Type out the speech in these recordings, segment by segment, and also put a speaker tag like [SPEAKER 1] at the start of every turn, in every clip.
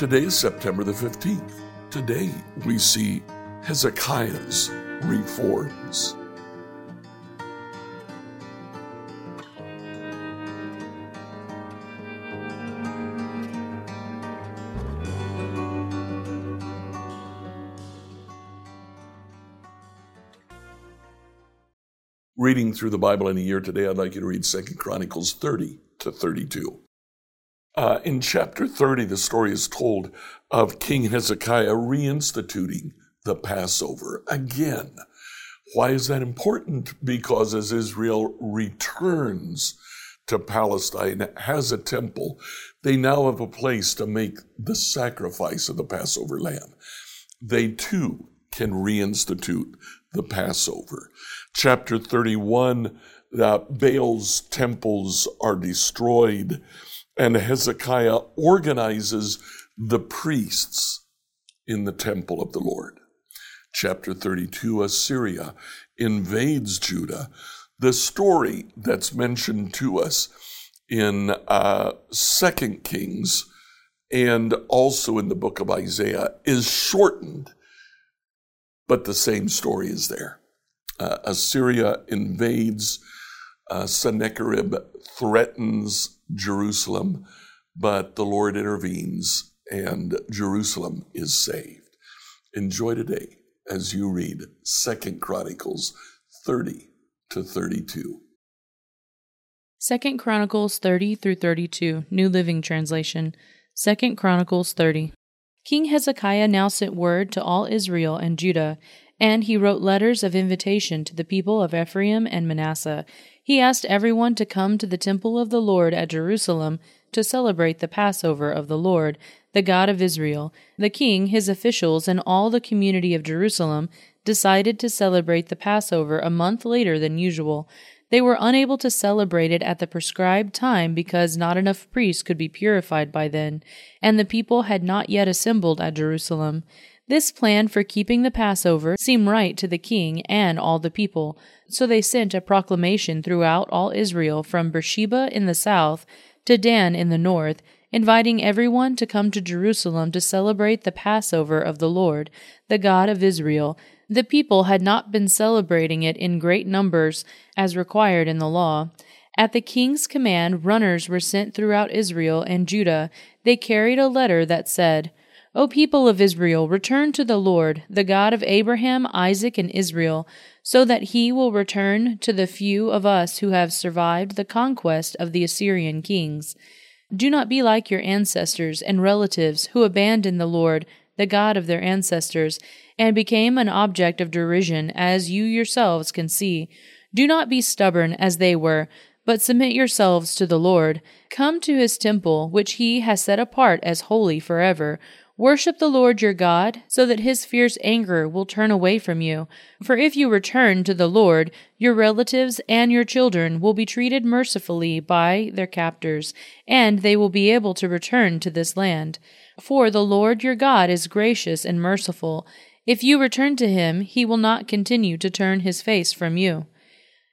[SPEAKER 1] Today is September the 15th. Today we see Hezekiah's reforms. Reading through the Bible in a year today, I'd like you to read Second Chronicles 30 to 32. Uh, in chapter 30, the story is told of King Hezekiah reinstituting the Passover again. Why is that important? Because as Israel returns to Palestine, has a temple, they now have a place to make the sacrifice of the Passover lamb. They too can reinstitute the Passover. Chapter 31, uh, Baal's temples are destroyed and Hezekiah organizes the priests in the temple of the Lord. Chapter 32 Assyria invades Judah. The story that's mentioned to us in uh, Second Kings and also in the book of Isaiah is shortened, but the same story is there. Uh, Assyria invades, uh, Sennacherib threatens Jerusalem, but the Lord intervenes and Jerusalem is saved. Enjoy today as you read Second Chronicles 30 to 32.
[SPEAKER 2] Second Chronicles 30 through 32, New Living Translation. Second Chronicles 30. King Hezekiah now sent word to all Israel and Judah, and he wrote letters of invitation to the people of Ephraim and Manasseh. He asked everyone to come to the temple of the Lord at Jerusalem to celebrate the Passover of the Lord, the God of Israel. The king, his officials, and all the community of Jerusalem decided to celebrate the Passover a month later than usual. They were unable to celebrate it at the prescribed time because not enough priests could be purified by then, and the people had not yet assembled at Jerusalem. This plan for keeping the Passover seemed right to the king and all the people, so they sent a proclamation throughout all Israel from Beersheba in the south to Dan in the north, inviting everyone to come to Jerusalem to celebrate the Passover of the Lord, the God of Israel. The people had not been celebrating it in great numbers as required in the law. At the king's command, runners were sent throughout Israel and Judah. They carried a letter that said, O people of Israel, return to the Lord, the God of Abraham, Isaac, and Israel, so that he will return to the few of us who have survived the conquest of the Assyrian kings. Do not be like your ancestors and relatives who abandoned the Lord, the God of their ancestors, and became an object of derision, as you yourselves can see. Do not be stubborn as they were, but submit yourselves to the Lord. Come to his temple, which he has set apart as holy forever. Worship the Lord your God, so that his fierce anger will turn away from you. For if you return to the Lord, your relatives and your children will be treated mercifully by their captors, and they will be able to return to this land. For the Lord your God is gracious and merciful. If you return to him, he will not continue to turn his face from you.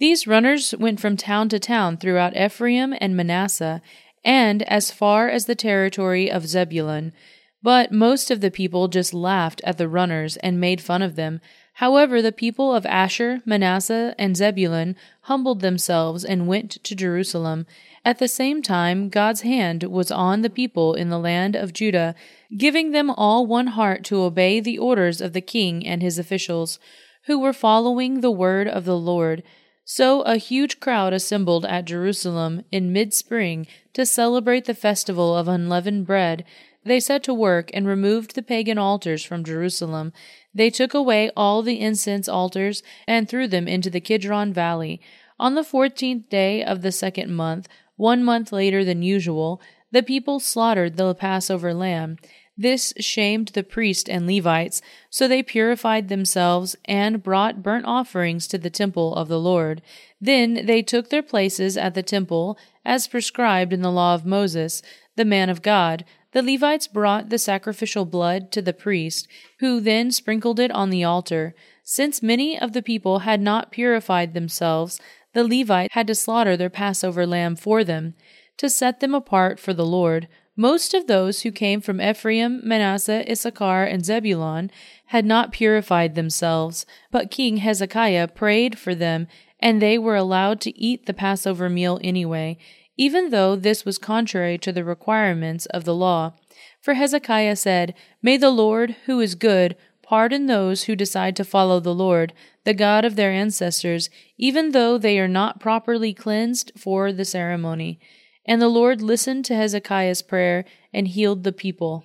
[SPEAKER 2] These runners went from town to town throughout Ephraim and Manasseh, and as far as the territory of Zebulun. But most of the people just laughed at the runners and made fun of them. However, the people of Asher, Manasseh, and Zebulun humbled themselves and went to Jerusalem. At the same time, God's hand was on the people in the land of Judah, giving them all one heart to obey the orders of the king and his officials, who were following the word of the Lord. So a huge crowd assembled at Jerusalem in mid spring to celebrate the festival of unleavened bread. They set to work and removed the pagan altars from Jerusalem. They took away all the incense altars and threw them into the Kidron Valley. On the fourteenth day of the second month, one month later than usual, the people slaughtered the Passover lamb. This shamed the priests and Levites, so they purified themselves and brought burnt offerings to the temple of the Lord. Then they took their places at the temple, as prescribed in the law of Moses, the man of God, the Levites brought the sacrificial blood to the priest, who then sprinkled it on the altar. Since many of the people had not purified themselves, the Levite had to slaughter their Passover lamb for them, to set them apart for the Lord. Most of those who came from Ephraim, Manasseh, Issachar, and Zebulun had not purified themselves, but King Hezekiah prayed for them, and they were allowed to eat the Passover meal anyway, even though this was contrary to the requirements of the law. For Hezekiah said, May the Lord, who is good, pardon those who decide to follow the Lord, the God of their ancestors, even though they are not properly cleansed for the ceremony. And the Lord listened to Hezekiah's prayer and healed the people.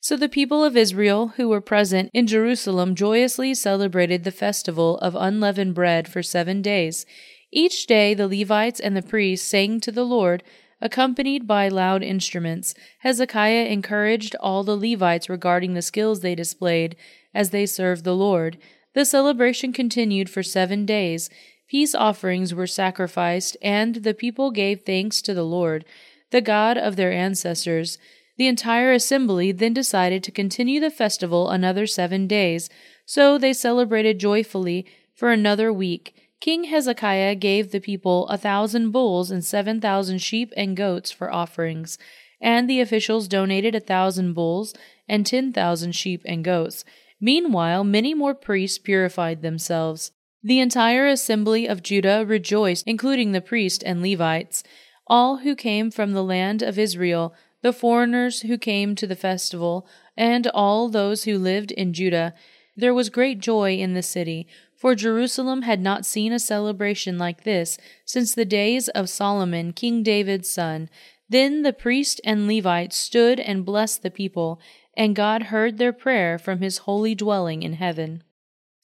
[SPEAKER 2] So the people of Israel who were present in Jerusalem joyously celebrated the festival of unleavened bread for seven days. Each day the Levites and the priests sang to the Lord Accompanied by loud instruments, Hezekiah encouraged all the Levites regarding the skills they displayed as they served the Lord. The celebration continued for seven days. Peace offerings were sacrificed, and the people gave thanks to the Lord, the God of their ancestors. The entire assembly then decided to continue the festival another seven days, so they celebrated joyfully for another week. King Hezekiah gave the people a thousand bulls and seven thousand sheep and goats for offerings, and the officials donated a thousand bulls and ten thousand sheep and goats. Meanwhile, many more priests purified themselves. The entire assembly of Judah rejoiced, including the priests and Levites. All who came from the land of Israel, the foreigners who came to the festival, and all those who lived in Judah. There was great joy in the city, for Jerusalem had not seen a celebration like this since the days of Solomon, King David's son. Then the priest and Levites stood and blessed the people, and God heard their prayer from his holy dwelling in heaven.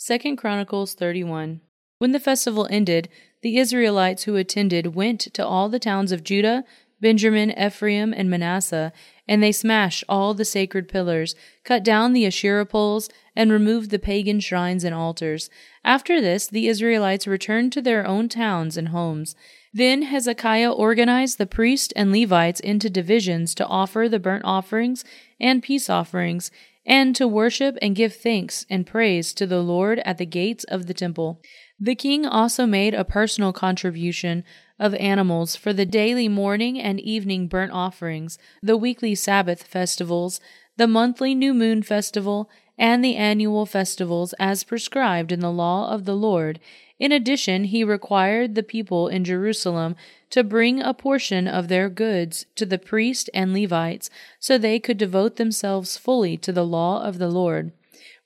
[SPEAKER 2] 2 Chronicles 31 When the festival ended, the Israelites who attended went to all the towns of Judah, Benjamin, Ephraim, and Manasseh, and they smashed all the sacred pillars, cut down the Asherah poles, and removed the pagan shrines and altars. After this, the Israelites returned to their own towns and homes. Then Hezekiah organized the priests and Levites into divisions to offer the burnt offerings and peace offerings, and to worship and give thanks and praise to the Lord at the gates of the temple. The king also made a personal contribution of animals for the daily morning and evening burnt offerings, the weekly Sabbath festivals, the monthly new moon festival, and the annual festivals as prescribed in the law of the Lord. In addition, he required the people in Jerusalem to bring a portion of their goods to the priests and Levites, so they could devote themselves fully to the law of the Lord.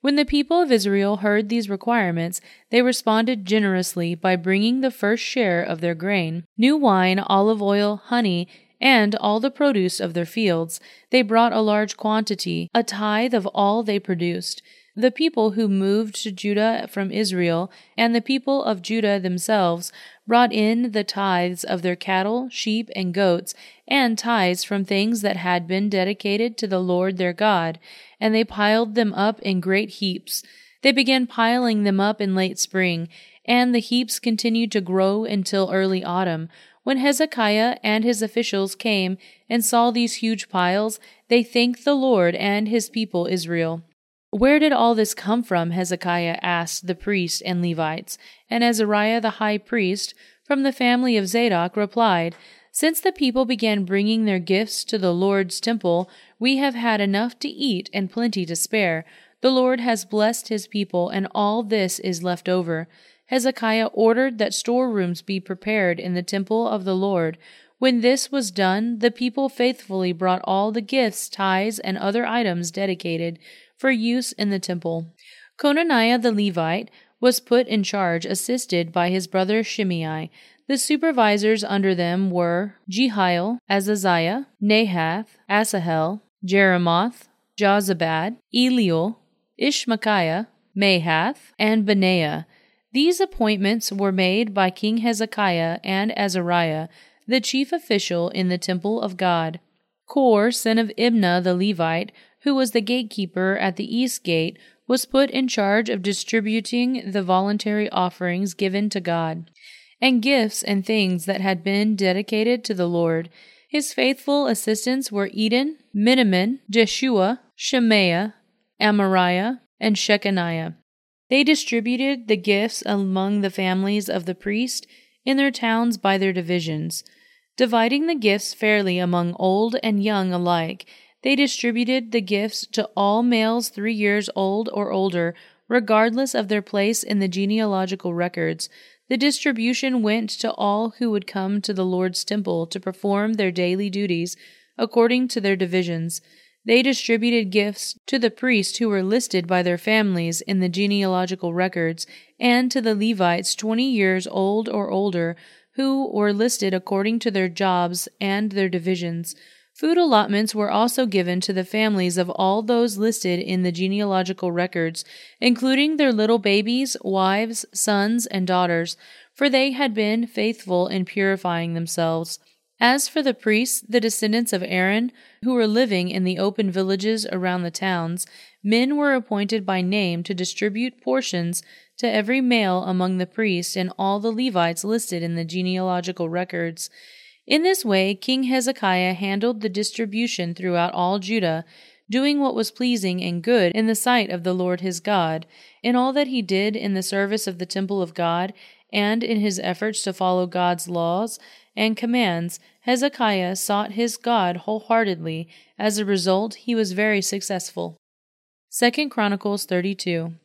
[SPEAKER 2] When the people of Israel heard these requirements, they responded generously by bringing the first share of their grain, new wine, olive oil, honey, and all the produce of their fields. They brought a large quantity, a tithe of all they produced. The people who moved to Judah from Israel and the people of Judah themselves brought in the tithes of their cattle, sheep, and goats, and tithes from things that had been dedicated to the Lord their God and they piled them up in great heaps. They began piling them up in late spring, and the heaps continued to grow until early autumn. When Hezekiah and his officials came and saw these huge piles, they thanked the Lord and his people Israel. Where did all this come from? Hezekiah asked the priests and Levites. And Azariah the high priest, from the family of Zadok, replied, Since the people began bringing their gifts to the Lord's temple, we have had enough to eat and plenty to spare. The Lord has blessed his people, and all this is left over. Hezekiah ordered that storerooms be prepared in the temple of the Lord. When this was done, the people faithfully brought all the gifts, tithes, and other items dedicated for use in the temple. Conaniah the Levite was put in charge, assisted by his brother Shimei. The supervisors under them were Jehiel, Azaziah, Nahath, Asahel, Jerimoth, Jozabad, Eliel, Ishmachiah, Mahath, and Benaiah. These appointments were made by King Hezekiah and Azariah, the chief official in the temple of God. Kor, son of Imnah the Levite, who was the gatekeeper at the east gate, was put in charge of distributing the voluntary offerings given to God, and gifts and things that had been dedicated to the Lord. His faithful assistants were Eden, Miniamin, Jeshua, Shemaiah, Amariah, and Shechaniah. They distributed the gifts among the families of the priest in their towns by their divisions. Dividing the gifts fairly among old and young alike, they distributed the gifts to all males three years old or older, regardless of their place in the genealogical records. The distribution went to all who would come to the Lord's temple to perform their daily duties according to their divisions. They distributed gifts to the priests who were listed by their families in the genealogical records, and to the Levites twenty years old or older, who were listed according to their jobs and their divisions. Food allotments were also given to the families of all those listed in the genealogical records, including their little babies, wives, sons, and daughters, for they had been faithful in purifying themselves. As for the priests, the descendants of Aaron, who were living in the open villages around the towns, men were appointed by name to distribute portions to every male among the priests and all the Levites listed in the genealogical records. In this way, King Hezekiah handled the distribution throughout all Judah, doing what was pleasing and good in the sight of the Lord his God, in all that he did in the service of the temple of God, and in his efforts to follow God's laws and commands, Hezekiah sought his God wholeheartedly. As a result, he was very successful. 2 Chronicles 32.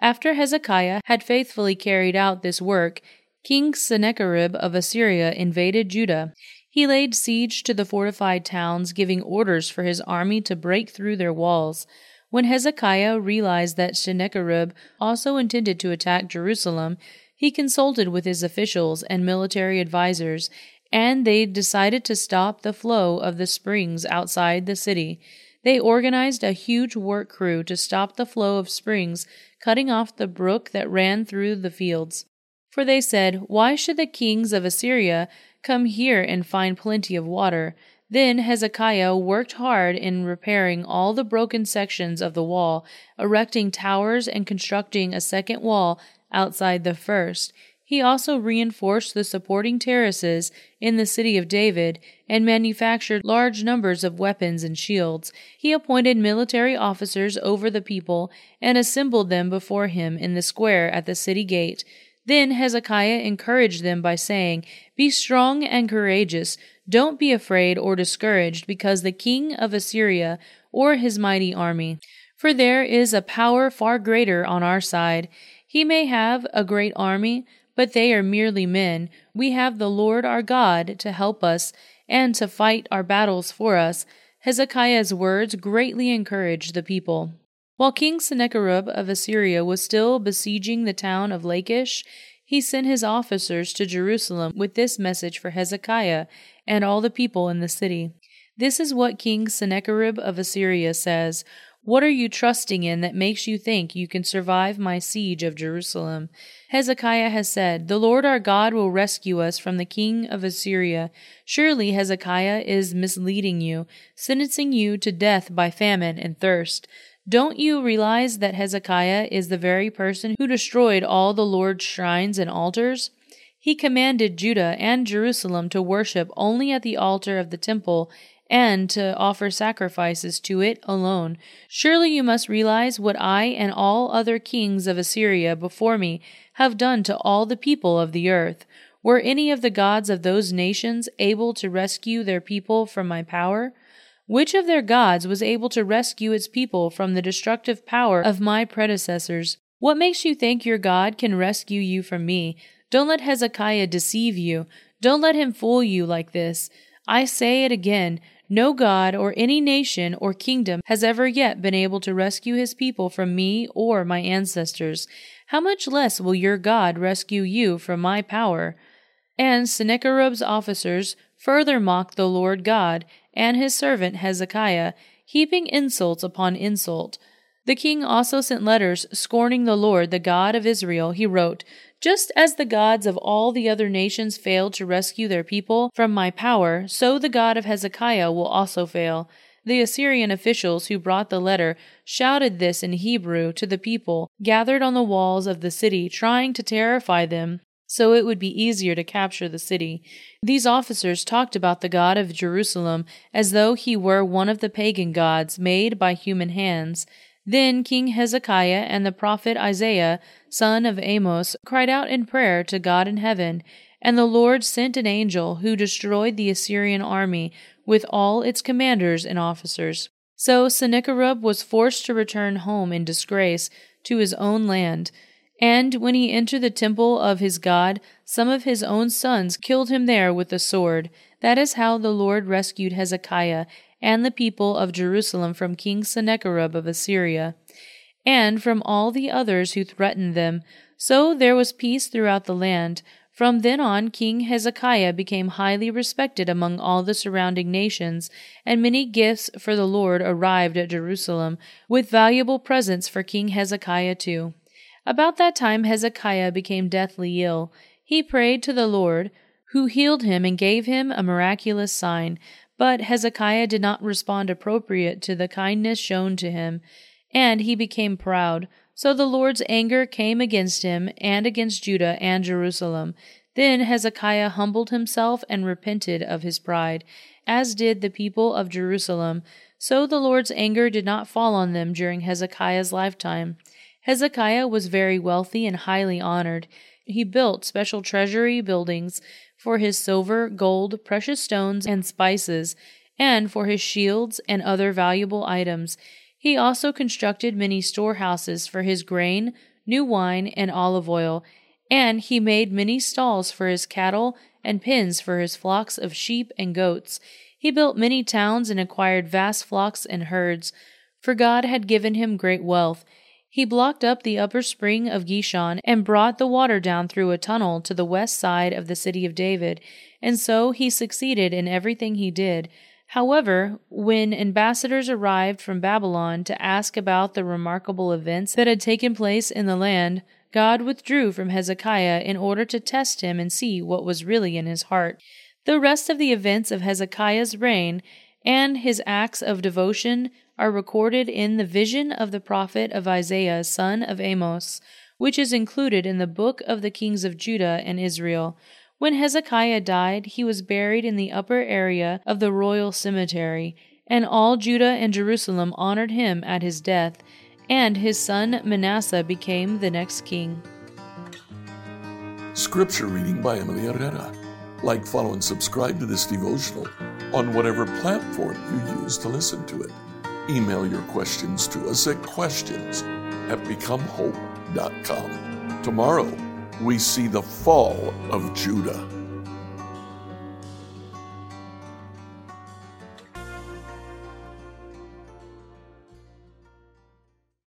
[SPEAKER 2] After Hezekiah had faithfully carried out this work, King Sennacherib of Assyria invaded Judah. He laid siege to the fortified towns, giving orders for his army to break through their walls. When Hezekiah realized that Sennacherib also intended to attack Jerusalem, he consulted with his officials and military advisers and they decided to stop the flow of the springs outside the city. They organized a huge work crew to stop the flow of springs, cutting off the brook that ran through the fields. For they said, Why should the kings of Assyria come here and find plenty of water? Then Hezekiah worked hard in repairing all the broken sections of the wall, erecting towers and constructing a second wall outside the first. He also reinforced the supporting terraces in the city of David and manufactured large numbers of weapons and shields. He appointed military officers over the people and assembled them before him in the square at the city gate. Then Hezekiah encouraged them by saying, Be strong and courageous. Don't be afraid or discouraged because the king of Assyria or his mighty army. For there is a power far greater on our side. He may have a great army, but they are merely men. We have the Lord our God to help us and to fight our battles for us. Hezekiah's words greatly encouraged the people. While King Sennacherib of Assyria was still besieging the town of Lachish, he sent his officers to Jerusalem with this message for Hezekiah and all the people in the city. This is what King Sennacherib of Assyria says what are you trusting in that makes you think you can survive my siege of Jerusalem? Hezekiah has said, The Lord our God will rescue us from the king of Assyria. Surely Hezekiah is misleading you, sentencing you to death by famine and thirst. Don't you realize that Hezekiah is the very person who destroyed all the Lord's shrines and altars? He commanded Judah and Jerusalem to worship only at the altar of the temple and to offer sacrifices to it alone. Surely you must realize what I and all other kings of Assyria before me have done to all the people of the earth. Were any of the gods of those nations able to rescue their people from my power? Which of their gods was able to rescue its people from the destructive power of my predecessors? What makes you think your God can rescue you from me? Don't let Hezekiah deceive you. Don't let him fool you like this. I say it again no God or any nation or kingdom has ever yet been able to rescue his people from me or my ancestors. How much less will your God rescue you from my power? And Sennacherib's officers further mocked the Lord God and his servant Hezekiah, heaping insults upon insult. The king also sent letters scorning the Lord, the God of Israel. He wrote, just as the gods of all the other nations failed to rescue their people from my power, so the God of Hezekiah will also fail. The Assyrian officials who brought the letter shouted this in Hebrew to the people gathered on the walls of the city, trying to terrify them so it would be easier to capture the city. These officers talked about the God of Jerusalem as though he were one of the pagan gods made by human hands. Then King Hezekiah and the prophet Isaiah, son of Amos, cried out in prayer to God in heaven, And the Lord sent an angel who destroyed the Assyrian army with all its commanders and officers. So Sennacherib was forced to return home in disgrace to his own land. And when he entered the temple of his God, some of his own sons killed him there with the sword. That is how the Lord rescued Hezekiah and the people of Jerusalem from King Sennacherib of Assyria, and from all the others who threatened them. So there was peace throughout the land. From then on, King Hezekiah became highly respected among all the surrounding nations, and many gifts for the Lord arrived at Jerusalem, with valuable presents for King Hezekiah too. About that time Hezekiah became deathly ill. He prayed to the Lord, who healed him and gave him a miraculous sign. But Hezekiah did not respond appropriate to the kindness shown to him, and he became proud. So the Lord's anger came against him and against Judah and Jerusalem. Then Hezekiah humbled himself and repented of his pride, as did the people of Jerusalem. So the Lord's anger did not fall on them during Hezekiah's lifetime. Hezekiah was very wealthy and highly honored. He built special treasury buildings for his silver, gold, precious stones, and spices, and for his shields and other valuable items. He also constructed many storehouses for his grain, new wine, and olive oil, and he made many stalls for his cattle and pens for his flocks of sheep and goats. He built many towns and acquired vast flocks and herds, for God had given him great wealth. He blocked up the upper spring of Gihon and brought the water down through a tunnel to the west side of the city of David, and so he succeeded in everything he did. However, when ambassadors arrived from Babylon to ask about the remarkable events that had taken place in the land, God withdrew from Hezekiah in order to test him and see what was really in his heart. The rest of the events of Hezekiah's reign and his acts of devotion are recorded in the vision of the prophet of Isaiah, son of Amos, which is included in the book of the kings of Judah and Israel. When Hezekiah died, he was buried in the upper area of the royal cemetery, and all Judah and Jerusalem honored him at his death, and his son Manasseh became the next king.
[SPEAKER 1] Scripture reading by Emily Herrera. Like, follow, and subscribe to this devotional on whatever platform you use to listen to it. Email your questions to us at questions at becomehope.com. Tomorrow, we see the fall of Judah.